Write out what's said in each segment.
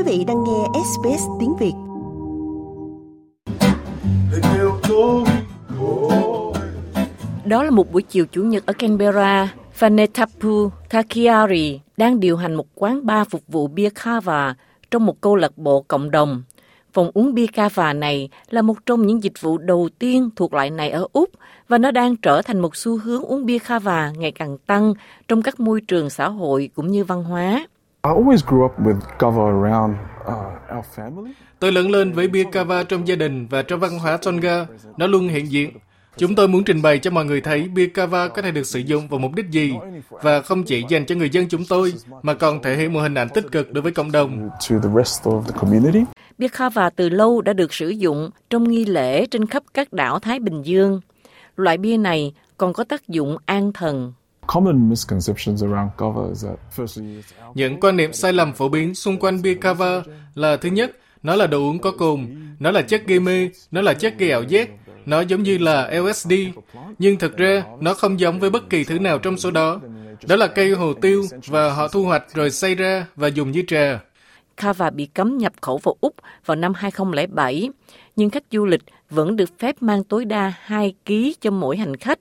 Quý vị đang nghe SBS tiếng Việt. Đó là một buổi chiều Chủ nhật ở Canberra. Fanetapu Takiari đang điều hành một quán bar phục vụ bia kava trong một câu lạc bộ cộng đồng. Phòng uống bia kava này là một trong những dịch vụ đầu tiên thuộc loại này ở Úc và nó đang trở thành một xu hướng uống bia kava ngày càng tăng trong các môi trường xã hội cũng như văn hóa. Tôi lớn lên với bia kava trong gia đình và trong văn hóa Tonga. Nó luôn hiện diện. Chúng tôi muốn trình bày cho mọi người thấy bia kava có thể được sử dụng vào mục đích gì và không chỉ dành cho người dân chúng tôi mà còn thể hiện một hình ảnh tích cực đối với cộng đồng. Bia kava từ lâu đã được sử dụng trong nghi lễ trên khắp các đảo Thái Bình Dương. Loại bia này còn có tác dụng an thần. Những quan niệm sai lầm phổ biến xung quanh bia kava là thứ nhất, nó là đồ uống có cồn, nó là chất gây mê, nó là chất gây ảo giác, nó giống như là LSD, nhưng thực ra nó không giống với bất kỳ thứ nào trong số đó. Đó là cây hồ tiêu và họ thu hoạch rồi xay ra và dùng như trà. Kava bị cấm nhập khẩu vào Úc vào năm 2007, nhưng khách du lịch vẫn được phép mang tối đa 2 kg cho mỗi hành khách.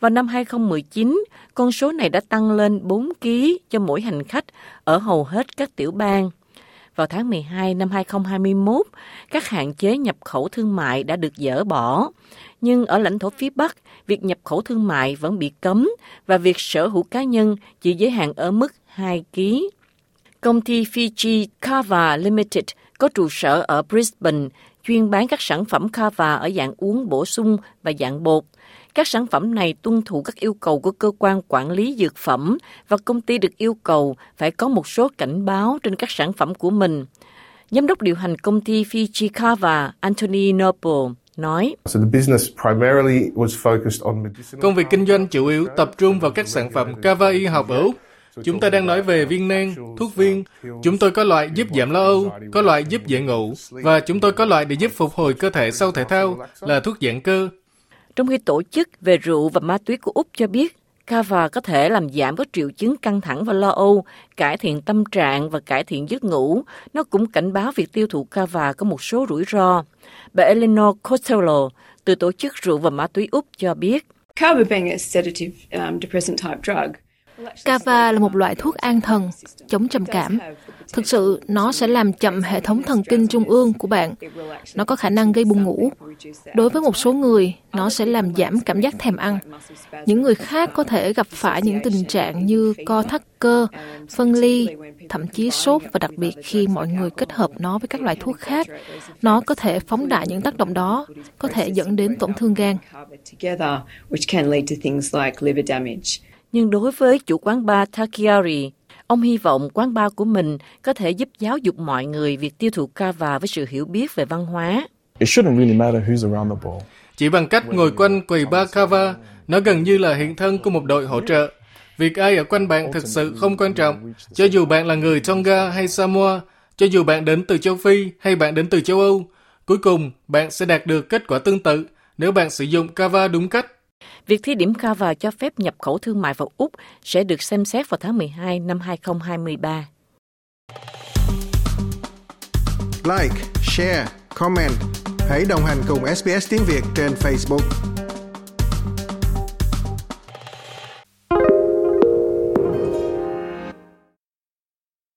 Vào năm 2019, con số này đã tăng lên 4 kg cho mỗi hành khách ở hầu hết các tiểu bang. Vào tháng 12 năm 2021, các hạn chế nhập khẩu thương mại đã được dỡ bỏ. Nhưng ở lãnh thổ phía Bắc, việc nhập khẩu thương mại vẫn bị cấm và việc sở hữu cá nhân chỉ giới hạn ở mức 2 kg. Công ty Fiji Kava Limited có trụ sở ở Brisbane, chuyên bán các sản phẩm kava ở dạng uống bổ sung và dạng bột. Các sản phẩm này tuân thủ các yêu cầu của cơ quan quản lý dược phẩm và công ty được yêu cầu phải có một số cảnh báo trên các sản phẩm của mình. Giám đốc điều hành công ty Fiji Kava, Anthony Noble, nói. Công việc kinh doanh chủ yếu tập trung vào các sản phẩm kava y học ở Úc. Chúng ta đang nói về viên nang, thuốc viên. Chúng tôi có loại giúp giảm lo âu, có loại giúp dễ ngủ, và chúng tôi có loại để giúp phục hồi cơ thể sau thể thao là thuốc giãn cơ. Trong khi tổ chức về rượu và ma túy của Úc cho biết, Kava có thể làm giảm các triệu chứng căng thẳng và lo âu, cải thiện tâm trạng và cải thiện giấc ngủ. Nó cũng cảnh báo việc tiêu thụ Kava có một số rủi ro. Bà Eleanor Costello từ tổ chức rượu và ma túy Úc cho biết. Kava being a sedative, um, depressant type drug, Kava là một loại thuốc an thần, chống trầm cảm. Thực sự, nó sẽ làm chậm hệ thống thần kinh trung ương của bạn. Nó có khả năng gây buồn ngủ. Đối với một số người, nó sẽ làm giảm cảm giác thèm ăn. Những người khác có thể gặp phải những tình trạng như co thắt cơ, phân ly, thậm chí sốt và đặc biệt khi mọi người kết hợp nó với các loại thuốc khác, nó có thể phóng đại những tác động đó, có thể dẫn đến tổn thương gan. Nhưng đối với chủ quán bar Takiari, ông hy vọng quán bar của mình có thể giúp giáo dục mọi người việc tiêu thụ kava với sự hiểu biết về văn hóa. Chỉ bằng cách ngồi quanh quầy bar kava, nó gần như là hiện thân của một đội hỗ trợ. Việc ai ở quanh bạn thực sự không quan trọng, cho dù bạn là người Tonga hay Samoa, cho dù bạn đến từ châu Phi hay bạn đến từ châu Âu. Cuối cùng, bạn sẽ đạt được kết quả tương tự nếu bạn sử dụng kava đúng cách. Việc thí điểm cover cho phép nhập khẩu thương mại vào Úc sẽ được xem xét vào tháng 12 năm 2023. Like, share, comment. Hãy đồng hành cùng SBS tiếng Việt trên Facebook.